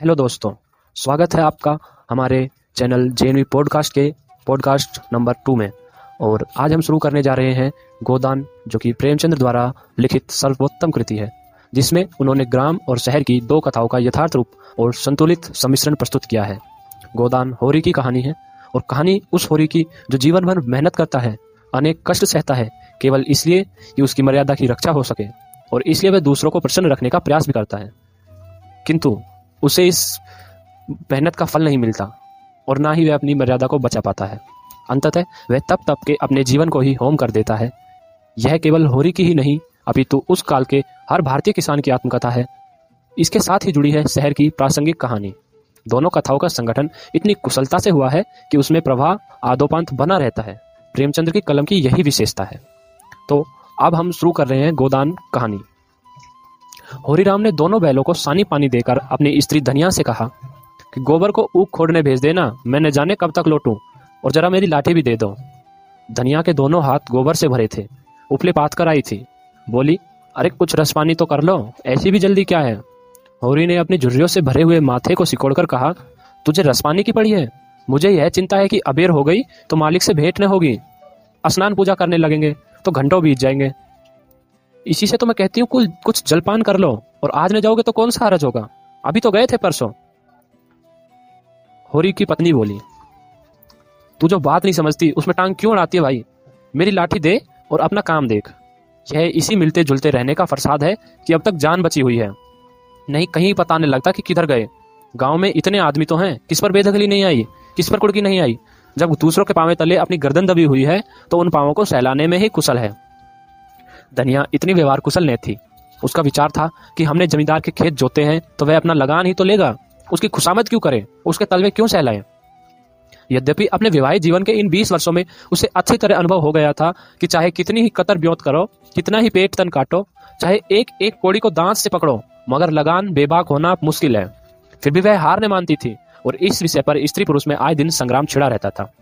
Hello दोस्तों, स्वागत है आपका हमारे चैनल जेनवी पॉडकास्ट के पॉडकास्ट नंबर टू में। और आज हम शुरू करने जा रहे हैं गोदान, जो कि प्रेमचंद्र द्वारा लिखित सर्वोत्तम कृति है, जिसमें उन्होंने ग्राम और शहर की दो कथाओं का यथार्थ रूप और संतुलित सम्मिश्रण प्रस्तुत किया है। गोदान होरी की कहानी है, और कहानी उस होरी की जो जीवन भर मेहनत करता है, अनेक कष्ट सहता है, केवल इसलिए कि उसकी मर्यादा की रक्षा हो सके, और इसलिए वह दूसरों को प्रसन्न रखने का प्रयास भी करता है। किंतु उसे इस मेहनत का फल नहीं मिलता और ना ही वह अपनी मर्यादा को बचा पाता है। अंततः वह तप तप के अपने जीवन को ही होम कर देता है। यह केवल होरी की ही नहीं अपितु उस काल के हर भारतीय किसान की आत्मकथा है। इसके साथ ही जुड़ी है शहर की प्रासंगिक कहानी। दोनों कथाओं का संगठन इतनी कुशलता से हुआ है कि उसमें प्रवाह आदोपांत बना रहता है। प्रेमचंद्र की कलम की यही विशेषता है। तो अब हम शुरू कर रहे हैं गोदान कहानी। होरीराम ने दोनों बैलों को सानी पानी देकर अपनी स्त्री धनिया से कहा कि गोबर को ऊख खोड़ने भेज देना, मैं न जाने कब तक लौटूं, और जरा मेरी लाठी भी दे दो। धनिया के दोनों हाथ गोबर से भरे थे। उपले पात कर आई थी। बोली, अरे, कुछ रस पानी तो कर लो, ऐसी भी जल्दी क्या है? होरी ने अपनी झुर्रियों से भरे हुए माथे को सिकोड़कर कहा, तुझे रसपानी की पड़ी है? मुझे यह चिंता है कि अबेर हो गई तो मालिक से भेंट न होगी। स्नान पूजा करने लगेंगे तो घंटों बीत जाएँगे। इसी से तो मैं कहती हूँ कुछ कुछ जलपान कर लो, और आज न जाओगे तो कौन सा हरज होगा? अभी तो गए थे परसों। होरी की पत्नी बोली, तू जो बात नहीं समझती, उसमें टांग क्यों अड़ाती है भाई? मेरी लाठी दे और अपना काम देख। यह इसी मिलते जुलते रहने का फरसाद है कि अब तक जान बची हुई है। नहीं, कहीं पता नहीं लगता कि किधर गए। गाँव में इतने आदमी तो हैं, किस पर बेदखली नहीं आई, किस पर कुड़की नहीं आई? जब दूसरों के पावे तले अपनी गर्दन दबी हुई है तो उन पावों को सहलाने में ही कुशल है। धनिया इतनी व्यवहार कुशल नहीं थी। उसका विचार था कि हमने जमींदार के खेत जोते हैं तो वह अपना लगान ही तो लेगा। उसकी खुशामद क्यों करे? उसके तलवे क्यों सहलाए? यद्यपि अपने विवाहित जीवन के इन 20 वर्षों में उसे अच्छी तरह अनुभव हो गया था कि चाहे कितनी ही कतर ब्योत करो, कितना ही पेट तन काटो, चाहे एक एक कोड़ी को दांत से पकड़ो, मगर लगान बेबाक होना मुश्किल है। फिर भी वह हार ने मानती थी और इस विषय पर स्त्री पुरुष में आए दिन संग्राम छिड़ा रहता था।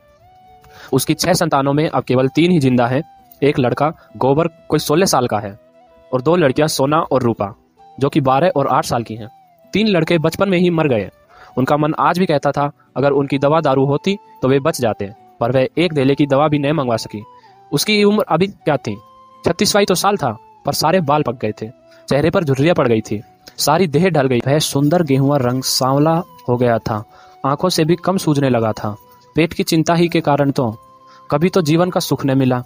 उसकी छह संतानों में अब केवल तीन ही ज़िंदा है। एक लड़का गोबर कोई सोलह साल का है और दो लड़कियाँ सोना और रूपा, जो कि बारह और आठ साल की हैं। तीन लड़के बचपन में ही मर गए। उनका मन आज भी कहता था, अगर उनकी दवा दारू होती तो वे बच जाते, पर वह एक धेले की दवा भी नहीं मंगवा सकी। उसकी उम्र अभी क्या थी? छत्तीसवाई तो साल था, पर सारे बाल पक गए थे। चेहरे पर झुर्रिया पड़ गई थी। सारी देह ढल गई। वह सुंदर गेहुआ रंग सांवला हो गया था। आँखों से भी कम सूझने लगा था। पेट की चिंता ही के कारण तो कभी तो जीवन का सुख न मिला।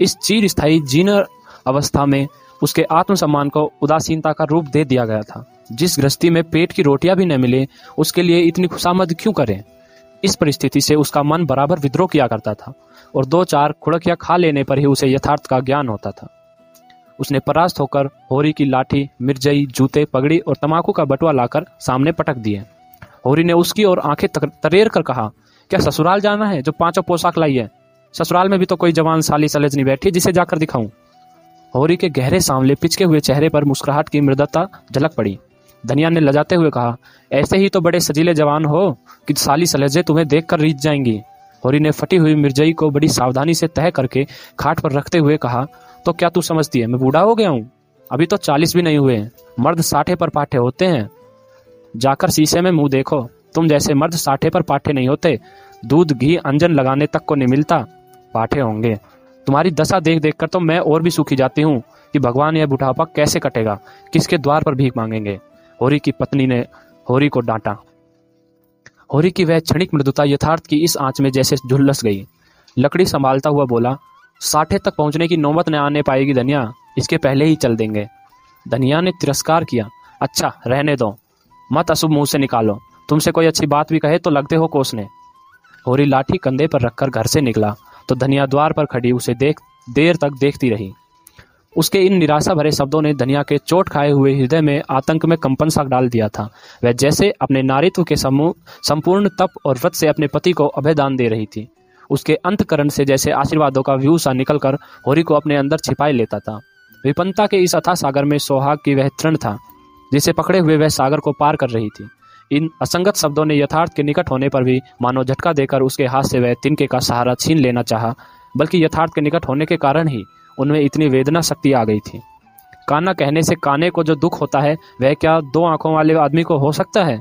इस चीर स्थायी जीर्ण अवस्था में उसके आत्मसम्मान को उदासीनता का रूप दे दिया गया था। जिस गृहस्थी में पेट की रोटियाँ भी न मिले, उसके लिए इतनी खुशामद क्यों करें? इस परिस्थिति से उसका मन बराबर विद्रोह किया करता था और दो चार खुड़कियाँ खा लेने पर ही उसे यथार्थ का ज्ञान होता था। उसने परास्त होकर होरी की लाठी, मिर्जई, जूते, पगड़ी और तमाकू का बटुआ लाकर सामने पटक दिए। होरी ने उसकी और आँखें तरेर कर कहा, क्या ससुराल जाना है जो पाँचों पोशाक लाई है? ससुराल में भी तो कोई जवान साली सलेज नहीं बैठी, जिसे जाकर दिखाऊँ। होरी के गहरे सांवले पिचके हुए चेहरे पर मुस्कुराहट की मृदता झलक पड़ी। धनिया ने लजाते हुए कहा, ऐसे ही तो बड़े सजीले जवान हो कि साली सलेजे तुम्हें देखकर रीत जाएँगी। होरी ने फटी हुई मिर्जई को बड़ी सावधानी से तय करके खाट पर रखते हुए कहा तो क्या तू समझती है, मैं बूढ़ा हो गया हूँ? अभी तो चालीस भी नहीं हुए मर्द साठे पर पाठे होते हैं। जाकर शीशे में मुँह देखो। तुम जैसे मर्द साठे पर पाठे नहीं होते। दूध, घी, अंजन लगाने तक को नहीं मिलता। पाठे होंगे। तुम्हारी दशा देख देख कर तो मैं और भी सूखी जाती हूँ कि भगवान यह बुढ़ापा कैसे कटेगा, किसके द्वार पर भीख मांगेंगे। होरी की पत्नी ने, होरी को डांटा। होरी की वह क्षणिक मृदुता यथार्थ की इस आँच में जैसे झुलस गई। लकड़ी संभालता हुआ बोला, साठे तक पहुँचने की नौबत न आने पाएगी धनिया, इसके पहले ही चल देंगे। धनिया ने तिरस्कार किया अच्छा रहने दो। मत अशुभ मुँह से निकालो। तुमसे कोई अच्छी बात भी कहे तो लगते हो कोसने। होरी लाठी कंधे पर रखकर घर से निकला। तो धनिया द्वार पर खड़ी उसे देख, देर तक देखती रही। उसके इन निराशा भरे शब्दों ने धनिया के चोट खाए हुए हृदय में आतंक में कंपन सा डाल दिया था। वह जैसे अपने नारित्व के समूह, संपूर्ण तप और व्रत से अपने पति को अभयदान दे रही थी। उसके अंतकरण से जैसे आशीर्वादों का व्यू सा निकलकर होरी को अपने अंदर छिपाए लेता था। विपन्नता के इस अथा सागर में सोहाग की वह तृण था, जिसे पकड़े हुए वह सागर को पार कर रही थी। इन असंगत शब्दों ने यथार्थ के निकट होने पर भी मानो झटका देकर उसके हाथ से वह तिनके का सहारा छीन लेना चाहा, बल्कि यथार्थ के निकट होने के कारण ही उनमें इतनी वेदना शक्ति आ गई थी। काना कहने से काने को जो दुख होता है, वह क्या दो आँखों वाले आदमी को हो सकता है?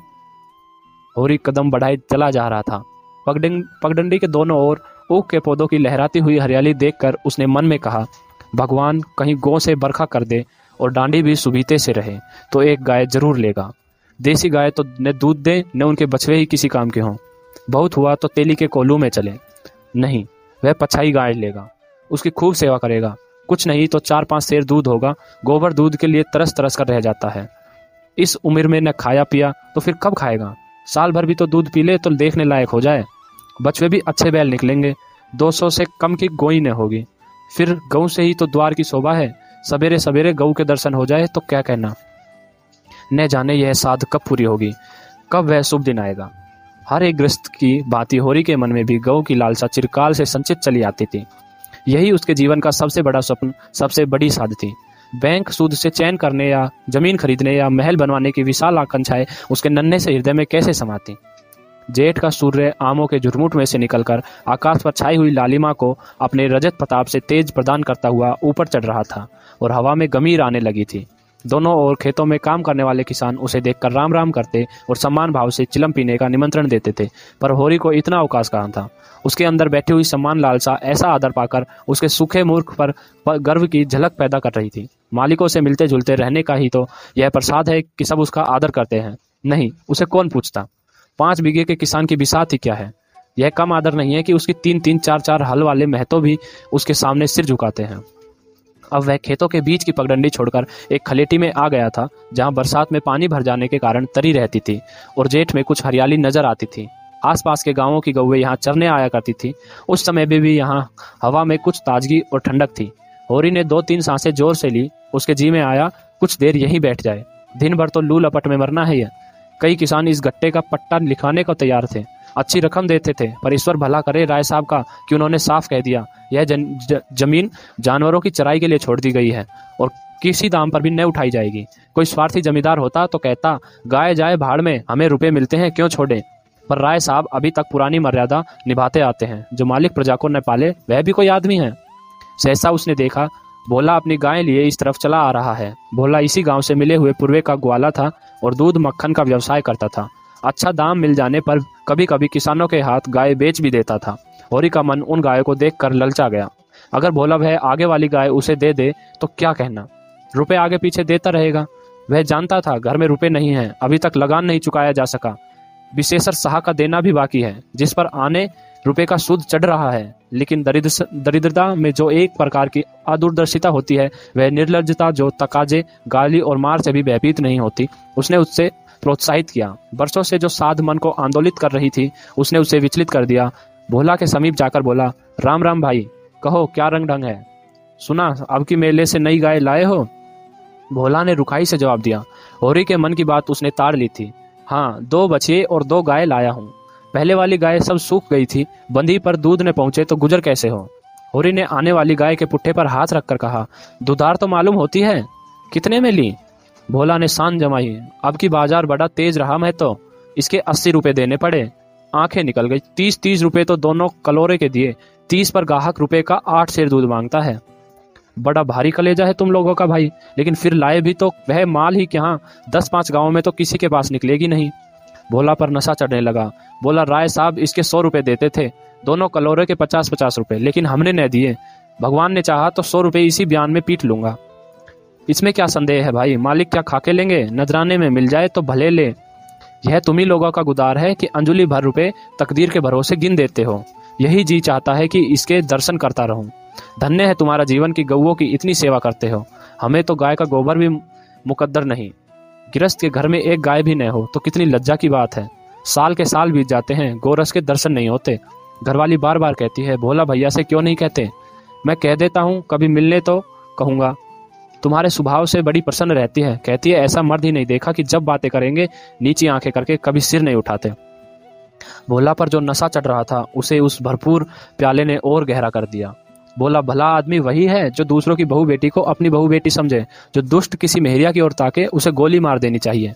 होरी कदम बढ़ाए चला जा रहा था। पगडंड पगडंडी के दोनों ओर ऊख के पौधों की लहराती हुई हरियाली देखकर उसने मन में कहा, भगवान, कहीं गौ से बरखा कर दे और डांडी भी सुबीते से रहे तो एक गाय ज़रूर लेगा। देसी गाय तो न दूध दे, न उनके बछवे ही किसी काम के हों। बहुत हुआ तो तेली के कोलू में चले। नहीं, वह पछाई गाय लेगा। उसकी खूब सेवा करेगा। कुछ नहीं तो चार पाँच शेर दूध होगा। गोबर दूध के लिए तरस तरस कर रह जाता है। इस उम्र में न खाया पिया तो फिर कब खाएगा? साल भर भी तो दूध पी ले तो देखने लायक हो जाए। बछवे भी अच्छे बैल निकलेंगे। दो सौ से कम की गोई न होगी। फिर गऊ से ही तो द्वार की शोभा है। सवेरे सवेरे गऊ के दर्शन हो जाए तो क्या कहना? न जाने यह साध कब पूरी होगी, कब वह शुभ दिन आएगा। हर एक ग्रस्त की बाती होरी के मन में भी गौ की लालसा चिरकाल से संचित चली आती थी। यही उसके जीवन का सबसे बड़ा स्वप्न, सबसे बड़ी साध थी। बैंक सूद से चयन करने या ज़मीन खरीदने या महल बनवाने की विशाल आकांक्षाएँ उसके नन्हे से हृदय में कैसे समाती? जेठ का सूर्य आमों के झुरमुट में से निकलकर आकाश पर छाई हुई लालिमा को अपने रजत प्रताप से तेज प्रदान करता हुआ ऊपर चढ़ रहा था और हवा में गमीर आने लगी थी। दोनों ओर खेतों में काम करने वाले किसान उसे देखकर राम राम करते और सम्मान भाव से चिलम पीने का निमंत्रण देते थे, पर होरी को इतना अवकाश कहाँ था? उसके अंदर बैठी हुई सम्मान लालसा, ऐसा आदर पाकर उसके सूखे मूर्ख पर गर्व की झलक पैदा कर रही थी। मालिकों से मिलते जुलते रहने का ही तो यह प्रसाद है कि सब उसका आदर करते हैं। नहीं, उसे कौन पूछता? पाँच बीघे के किसान की बिसात ही क्या है? यह कम आदर नहीं है कि उसकी तीन तीन चार चार हल वाले महतो भी उसके सामने सिर झुकाते हैं। अब वह खेतों के बीच की पगडंडी छोड़कर एक खलेटी में आ गया था जहाँ बरसात में पानी भर जाने के कारण तरी रहती थी और जेठ में कुछ हरियाली नज़र आती थी। आसपास के गाँवों की गौवे यहाँ चरने आया करती थी। उस समय भी, भी यहाँ हवा में कुछ ताजगी और ठंडक थी। होरी ने दो तीन साँसें ज़ोर से ली उसके जी में आया कुछ देर यहीं बैठ जाए। दिन भर तो लू लपट में मरना है यह। कई किसान इस गट्टे का पट्टा लिखाने को तैयार थे। अच्छी रकम देते थे पर ईश्वर भला करे राय साहब का कि उन्होंने साफ़ कह दिया यह जन, ज, ज़मीन जानवरों की चराई के लिए छोड़ दी गई है और किसी दाम पर भी न उठाई जाएगी। कोई स्वार्थी जमींदार होता तो कहता गाय जाए भाड़ में हमें रुपए मिलते हैं क्यों छोड़े? पर राय साहब अभी तक पुरानी मर्यादा निभाते आते हैं जो मालिक प्रजा को न पाले वह भी कोई आदमी है। सहसा उसने देखा भोला अपनी गाय लिए इस तरफ़ चला आ रहा है। भोला इसी गाँव से मिले हुए पूर्वे का ग्वाला था और दूध मक्खन का व्यवसाय करता था। अच्छा दाम मिल जाने पर कभी कभी किसानों के हाथ गाय बेच भी देता था। होरी का मन उन गायों को देखकर ललचा गया। अगर भोला वह आगे वाली गाय उसे दे दे तो क्या कहना? रुपए आगे पीछे देता रहेगा। वह जानता था घर में रुपए नहीं है, अभी तक लगान नहीं चुकाया जा सका। विशेषर शाह का देना भी बाकी है, जिस पर आने रुपए का सूद चढ़ रहा है। लेकिन दरिद्र दरिद्रता में जो एक प्रकार की अदूरदर्शिता होती है, वह निर्लजता, जो तकाजे, गाली और मार से भी भयभीत नहीं होती। उसने उससे प्रोत्साहित किया। वर्षों से जो साध मन को आंदोलित कर रही थी, उसने उसे विचलित कर दिया। भोला के समीप जाकर बोला, राम राम भाई, कहो, क्या रंग ढंग है? सुना, अब की मेले से नई गाय लाए हो? भोला ने रुखाई से जवाब दिया होरी के मन की बात उसने ताड़ ली थी। हाँ दो बछिए और दो गाय लाया हूँ। पहले वाली गाय सब सूख गई थी बंदी पर दूध ने पहुँचे तो गुजर कैसे हो? होरी ने आने वाली गाय के पुट्ठे पर हाथ रखकर कहा, दुधार तो मालूम होती है। कितने में ली? भोला ने शान जमाई। अब की बाज़ार बड़ा तेज रहा, मैं तो इसके अस्सी रुपए देने पड़े। आँखें निकल गई। तीस तीस रुपए तो दोनों कलोरे के दिए। तीस पर गाहक रुपए का आठ शेर दूध माँगता है। बड़ा भारी कलेजा है तुम लोगों का भाई। लेकिन फिर लाए भी तो वह माल ही क्या? दस पाँच गाँवों में तो किसी के पास निकलेगी नहीं। भोला पर नशा चढ़ने लगा। बोला राय साहब इसके सौ रुपए देते थे। दोनों कलोरे के पचास पचास रुपए। लेकिन हमने न दिए। भगवान ने चाहा तो सौ रुपए इसी बयान में पीट लूँगा। इसमें क्या संदेह है भाई? मालिक क्या खाके लेंगे? नजराने में मिल जाए तो भले ले। यह तुम्ही लोगों का गुदार है कि अंजुली भर रुपए तकदीर के भरोसे गिन देते हो। यही जी चाहता है कि इसके दर्शन करता रहूँ। धन्य है तुम्हारा जीवन की गऊ की इतनी सेवा करते हो। हमें तो गाय का गोबर भी मुकद्दर नहीं। गिरस्त के घर में एक गाय भी न हो तो कितनी लज्जा की बात है। साल के साल बीत जाते हैं, गोरस के दर्शन नहीं होते। घरवाली बार बार कहती है, भोला भैया से क्यों नहीं कहते? मैं कह देता हूँ, कभी मिलने तो कहूँगा। तुम्हारे स्वभाव से बड़ी प्रसन्न रहती है। कहती है, ऐसा मर्द ही नहीं। देखा कि जब बातें करेंगे, नीची आँखें करके कभी सिर नहीं उठाते। भोला पर जो नशा चढ़ रहा था, उसे उस भरपूर प्याले ने और गहरा कर दिया। बोला, भला आदमी वही है जो दूसरों की बहू बेटी को अपनी बहू बेटी समझे, जो दुष्ट किसी मेहरिया की ओर ताके, उसे गोली मार देनी चाहिए।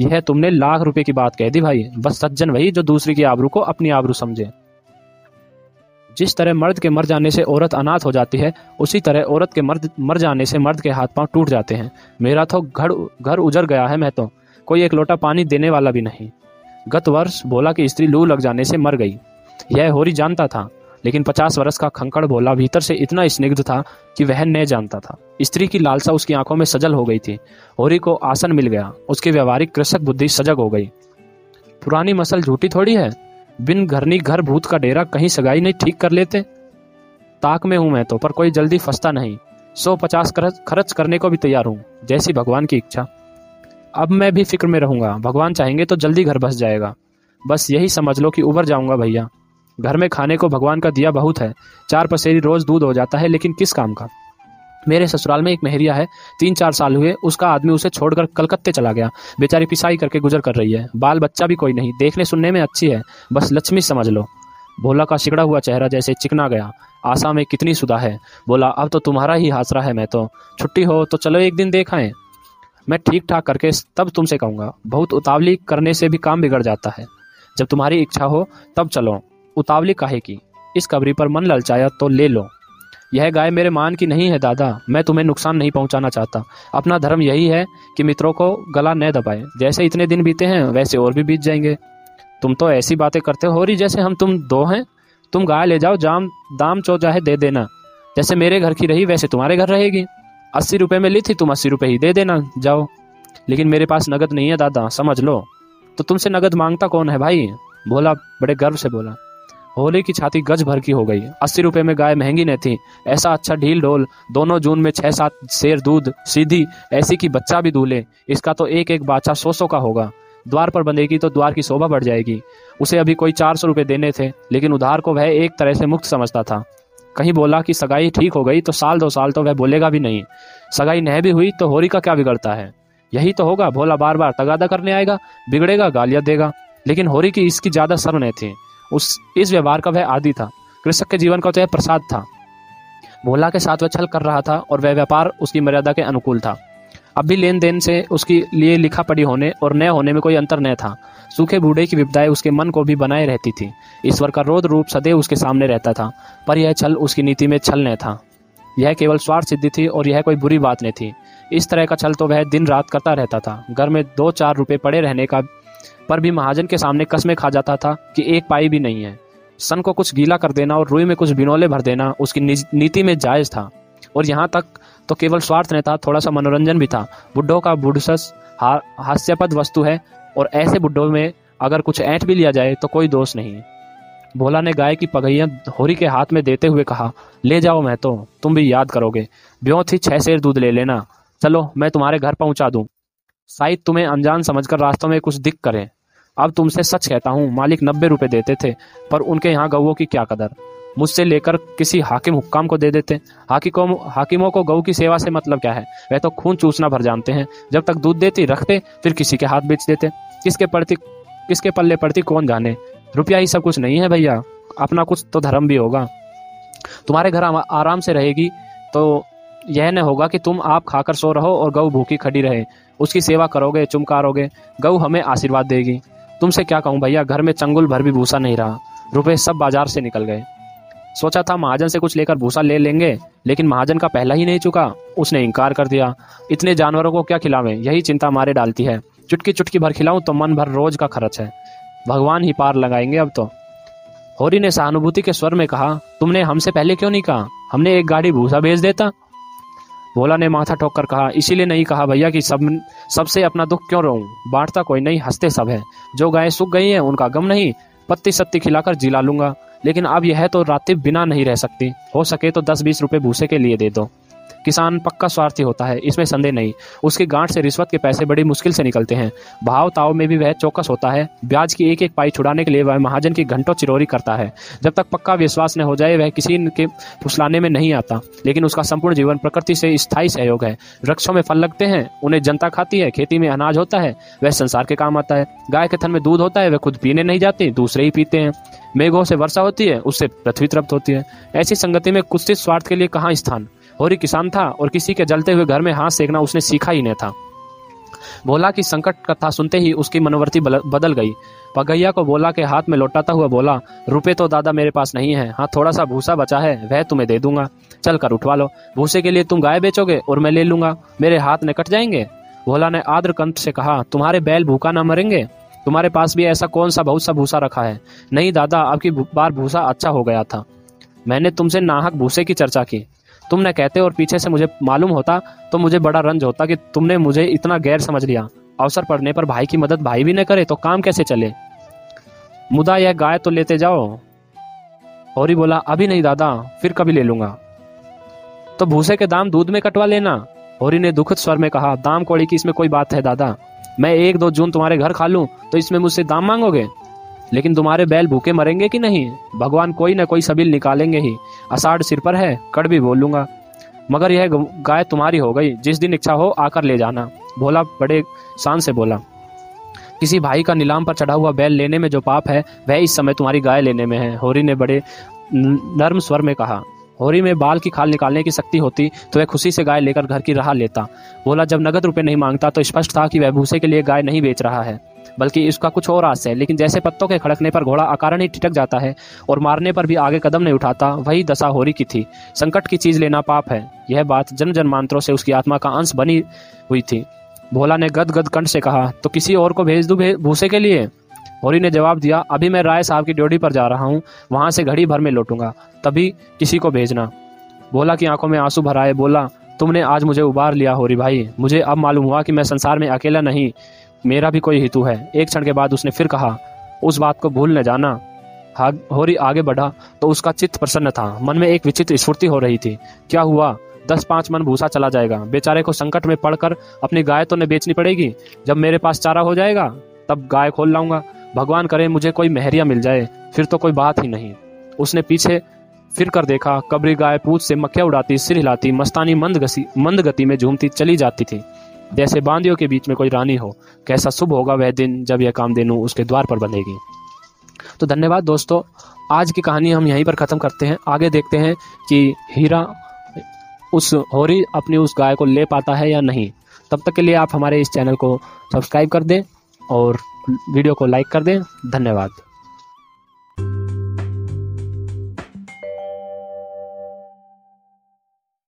यह तुमने लाख रुपए की बात कह दी भाई। बस सज्जन वही जो दूसरी की आबरू को अपनी आबरू समझे। जिस तरह मर्द के मर जाने से औरत अनाथ हो जाती है, उसी तरह औरत के मर्द, मर जाने से मर्द के हाथ पाँव टूट जाते हैं। मेरा तो घर घर उजर गया है मैं तो। कोई एक लोटा पानी देने वाला भी नहीं। गत वर्ष भोला की स्त्री लू लग जाने से मर गई। यह होरी जानता था, लेकिन पचास वर्ष का खंकड़ भोला भीतर से इतना स्निग्ध था कि वह न जानता था। स्त्री की लालसा उसकी आँखों में सजल हो गई थी। होरी को आसन मिल गया। उसकी व्यवहारिक कृषक बुद्धि सजग हो गई। पुरानी मसल झूठी थोड़ी है? बिन घरनी घर भूत का डेरा कहीं सगाई नहीं ठीक कर लेते। ताक में हूँ मैं तो पर कोई जल्दी फंसता नहीं। सौ पचास खर्च करने को भी तैयार हूँ, जैसी भगवान की इच्छा। अब मैं भी फ़िक्र में रहूँगा, भगवान चाहेंगे तो जल्दी घर बस जाएगा। बस यही समझ लो कि उबर जाऊँगा भैया। घर में खाने को भगवान का दिया बहुत है, चार पसेरी रोज दूध हो जाता है, लेकिन किस काम का? मेरे ससुराल में एक मेहरिया है, तीन चार साल हुए, उसका आदमी उसे छोड़कर कलकत्ते चला गया। बेचारी पिसाई करके गुजर कर रही है। बाल बच्चा भी कोई नहीं। देखने सुनने में अच्छी है। बस लक्ष्मी समझ लो। भोला का सिगड़ा हुआ चेहरा जैसे चिकना गया। आशा में कितनी सुधा है। बोला, अब तो तुम्हारा ही हासरा है मैं तो। छुट्टी हो तो चलो एक दिन देखाएँ मैं ठीक ठाक करके तब तुमसे कहूँगा। बहुत उतावली करने से भी काम बिगड़ जाता है। जब तुम्हारी इच्छा हो, तब चलो। उतावली काहे की? इस कबरी पर मन ललचाया तो ले लो। यह गाय मेरे मान की नहीं है, दादा। मैं तुम्हें नुकसान नहीं पहुंचाना चाहता। अपना धर्म यही है कि मित्रों को गला न दबाए। जैसे इतने दिन बीते हैं, वैसे और भी बीत जाएँगे। तुम तो ऐसी बातें करते हो रही जैसे हम तुम दो हैं। तुम गाय ले जाओ, जाम, दाम चो चाहे दे देना। जैसे मेरे घर की रही, वैसे तुम्हारे घर रहेगी। अस्सी रुपये में ली थी, तुम अस्सी रुपये ही दे देना, जाओ। लेकिन मेरे पास नगद नहीं है, दादा, समझ लो। तो तुमसे नगद माँगता कौन है भाई? बोला बड़े गर्व से बोला। होली की छाती गज भर की हो गई अस्सी रुपए में गाय महँगी नहीं थी। ऐसा अच्छा ढील ढोल, दोनों जून में छह सात शेर दूध, सीधी, ऐसी की बच्चा भी दूल्हे, इसका तो एक एक बाचा सौ सौ का होगा। द्वार पर बंधेगी तो द्वार की शोभा बढ़ जाएगी। उसे अभी कोई चार सौ रुपये देने थे, लेकिन उधार को वह एक तरह से मुक्त समझता था। कहीं बोला कि सगाई ठीक हो गई तो साल दो साल तो वह बोलेगा भी नहीं। सगाई नहीं भी हुई तो होरी का क्या बिगड़ता है? यही तो होगा, भोला बार बार तगादा करने आएगा, बिगड़ेगा, गालियाँ देगा। लेकिन होरी की इसकी ज़्यादा शर्म नहीं थी। उस, इस व्यवहार का वह आदि था। कृषक के जीवन का तो यह प्रसाद था। भोला के साथ वह छल कर रहा था और वह व्यापार उसकी मर्यादा के अनुकूल था। अब भी लेन देन से उसके लिए लिखा पड़ी होने और न होने में कोई अंतर न था। सूखे बूढ़े की विपदाएँ उसके मन को भी बनाए रहती थी। ईश्वर का रोध रूप सदैव उसके सामने रहता था, पर यह छल उसकी नीति में छल न था। यह केवल स्वार्थ सिद्धि थी और यह कोई बुरी बात नहीं थी। इस तरह का छल तो वह दिन रात करता रहता था। घर में दो चार रुपए पड़े रहने का पर भी महाजन के सामने कसमें खा जाता था कि एक पाई भी नहीं है। सन को कुछ गीला कर देना और रुई में कुछ बिनोले भर देना उसकी नीति में जायज़ था। और यहाँ तक तो केवल स्वार्थ नहीं था, थोड़ा सा मनोरंजन भी था। बुढ़ों का बुढ़सस हास्यपद वस्तु है और ऐसे बुढ़ों में अगर कुछ ऐंठ भी लिया जाए तो कोई दोष नहीं। भोला ने गाय की पगैया होरी के हाथ में देते हुए कहा, ले जाओ मैं तो तुम भी याद करोगे। ब्यों थी छह शेर दूध ले लेना। चलो, मैं तुम्हारे घर पहुँचा दूँ। शायद तुम्हें अनजान समझकर रास्तों में कुछ दिख करे। अब तुमसे सच कहता हूँ, मालिक नब्बे रुपये देते थे, पर उनके यहाँ गऊ की क्या कदर? मुझसे लेकर किसी हाकिम हुक्काम को दे देते। हाकिमों हाकिमों को गऊ की सेवा से मतलब क्या है? वह तो खून चूसना भर जानते हैं। जब तक दूध देती, रखते, फिर किसी के हाथ बेच देते। किसके पड़ती किसके पल्ले पड़ती, कौन जाने? रुपया ही सब कुछ नहीं है भैया। अपना कुछ तो धर्म भी होगा। तुम्हारे घर आराम से रहेगी तो यह न होगा कि तुम आप खाकर सो रहो और गऊ भूखी खड़ी रहे। उसकी सेवा करोगे, चुमकारोगे। गऊ हमें आशीर्वाद देगी। तुमसे क्या कहूँ भैया, घर में चंगुल भर भी भूसा नहीं रहा। रुपए सब बाज़ार से निकल गए। सोचा था महाजन से कुछ लेकर भूसा ले लेंगे, लेकिन महाजन का पहला ही नहीं चुका। उसने इनकार कर दिया। इतने जानवरों को क्या खिलावे? यही चिंता मारे डालती है। चुटकी चुटकी भर खिलाऊं तो मन भर रोज का खर्च है। भगवान ही पार लगाएँगे अब तो। होरी ने सहानुभूति के स्वर में कहा, तुमने हमसे पहले क्यों नहीं कहा? हमने एक गाड़ी भूसा भेज देता। भोला ने माथा ठोक कर कहा, इसीलिए नहीं कहा भैया कि सब, सबसे अपना दुख क्यों रहूँ बांटता कोई नहीं, हँसते सब है। जो गायें सूख गई हैं, उनका गम नहीं, पत्ती सत्ती खिलाकर जिला लूँगा। लेकिन अब यह तो रात बिना नहीं रह सकती। हो सके तो दस बीस रुपए भूसे के लिए दे दो। किसान पक्का स्वार्थी होता है, इसमें संदेह नहीं। उसकी गांठ से रिश्वत के पैसे बड़ी मुश्किल से निकलते हैं। भाव ताव में भी वह चौकस होता है। ब्याज की एक एक पाई छुड़ाने के लिए वह महाजन की घंटों चिरोरी करता है। जब तक पक्का विश्वास न हो जाए, वह किसी के फुसलाने में नहीं आता। लेकिन उसका संपूर्ण जीवन प्रकृति से स्थायी सहयोग है। वृक्षों में फल लगते हैं, उन्हें जनता खाती है, खेती में अनाज होता है, वह संसार के काम आता है। गाय के थन में दूध होता है, वह खुद पीने नहीं जाती, दूसरे ही पीते हैं। मेघों से वर्षा होती है, उससे पृथ्वी तृप्त होती है। ऐसी संगति में कुछ स्वार्थ के लिए कहाँ स्थान? होरी किसान था और किसी के जलते हुए घर में हाथ सेकना उसने सीखा ही नहीं था। भोला की संकट कथा सुनते ही उसकी मनोवर्ती बदल गई। पगैया को बोला के हाथ में लौटाता हुआ बोला, रुपए तो दादा मेरे पास नहीं है। हाँ थोड़ा सा भूसा बचा है, वह तुम्हें दे दूँगा। चल कर उठवा लो। भूसे के लिए तुम गाय बेचोगे और मैं ले लूँगा। मेरे हाथ न कट जाएँगे? भोला ने आद्र कंत से कहा, तुम्हारे बैल भूखा ना मरेंगे? तुम्हारे पास भी ऐसा कौन सा बहुत सा भूसा रखा है? नहीं, दादा, आपकी बार भूसा अच्छा हो गया था। मैंने तुमसे नाहक भूसे की चर्चा की। तुम न कहते और पीछे से मुझे मालूम होता तो मुझे बड़ा रंज होता कि तुमने मुझे इतना गैर समझ लिया। अवसर पड़ने पर भाई की मदद भाई भी न करे तो काम कैसे चले? मुदा यह गाय तो लेते जाओ। और बोला, अभी नहीं दादा, फिर कभी ले लूँगा। तो भूसे के दाम दूध में कटवा लेना। होरी ने दुखद स्वर में कहा, दाम कौड़ी की इसमें कोई बात है दादा। मैं एक दो जून तुम्हारे घर खा लूँ तो इसमें मुझसे दाम मांगोगे? लेकिन तुम्हारे बैल भूखे मरेंगे कि नहीं? भगवान कोई ना कोई सबील निकालेंगे ही। अषाढ़ सिर पर है, कड़ भी बोलूँगा। मगर यह गाय तुम्हारी हो गई। जिस दिन इच्छा हो, आकर ले जाना। भोला बड़े शान से बोला। किसी भाई का नीलाम पर चढ़ा हुआ बैल लेने में जो पाप है, वह इस समय तुम्हारी गाय लेने में है, होरी ने बड़े नर्म स्वर में कहा। होरी में बाल की खाल निकालने की शक्ति होती तो वह खुशी से गाय लेकर घर की राह लेता। बोला, जब नगद रुपए नहीं माँगता तो स्पष्ट था कि वह भूसे के लिए गाय नहीं बेच रहा है, बल्कि इसका कुछ और आस है। लेकिन जैसे पत्तों के खड़कने पर घोड़ा अकारण ही ठिटक जाता है और मारने पर भी आगे कदम नहीं उठाता, वही दशा होरी की थी। संकट की चीज़ लेना पाप है। यह बात जन जन्मांतरों से उसकी आत्मा का अंश बनी हुई थी। भोला ने गद गद कंठ से कहा तो किसी और को भेज दू भूसे के लिए? होरी ने जवाब दिया, अभी मैं राय साहब की ड्यूटी पर जा रहा हूँ, वहाँ से घड़ी भर में लौटूँगा, तभी किसी को भेजना। भोला की आँखों में आँसू भराए, बोला, तुमने आज मुझे उबार लिया होरी भाई, मुझे अब मालूम हुआ कि मैं संसार में अकेला नहीं, मेरा भी कोई हेतु है। एक क्षण के बाद उसने फिर कहा, उस बात को भूल न जाना। होरी आगे बढ़ा तो उसका चित्त प्रसन्न था, मन में एक विचित्र स्फूर्ति हो रही थी। क्या हुआ? दस पाँच मन भूसा चला जाएगा। बेचारे को संकट में पड़कर अपनी गाय तो न बेचनी पड़ेगी? जब मेरे पास चारा हो जाएगा, तब गाय खोल लाऊँगा। भगवान करे, मुझे कोई मेहरिया मिल जाए, फिर तो कोई बात ही नहीं। उसने पीछे फिर कर देखा, कबरी गाय पूछ से मक्खिया उड़ाती, सिर हिलाती, मस्तानी मंद गसी, मंद गति में झूमती चली जाती थी। जैसे बांदियों के बीच में कोई रानी हो, कैसा शुभ होगा वह दिन जब यह काम देनू उसके द्वार पर बनेगी। तो धन्यवाद दोस्तों, आज की कहानी हम यहीं पर ख़त्म करते हैं। आगे देखते हैं कि हीरा उस होरी अपनी उस गाय को ले पाता है या नहीं। तब तक के लिए आप हमारे इस चैनल को सब्सक्राइब कर दें। और वीडियो को लाइक कर दें। धन्यवाद।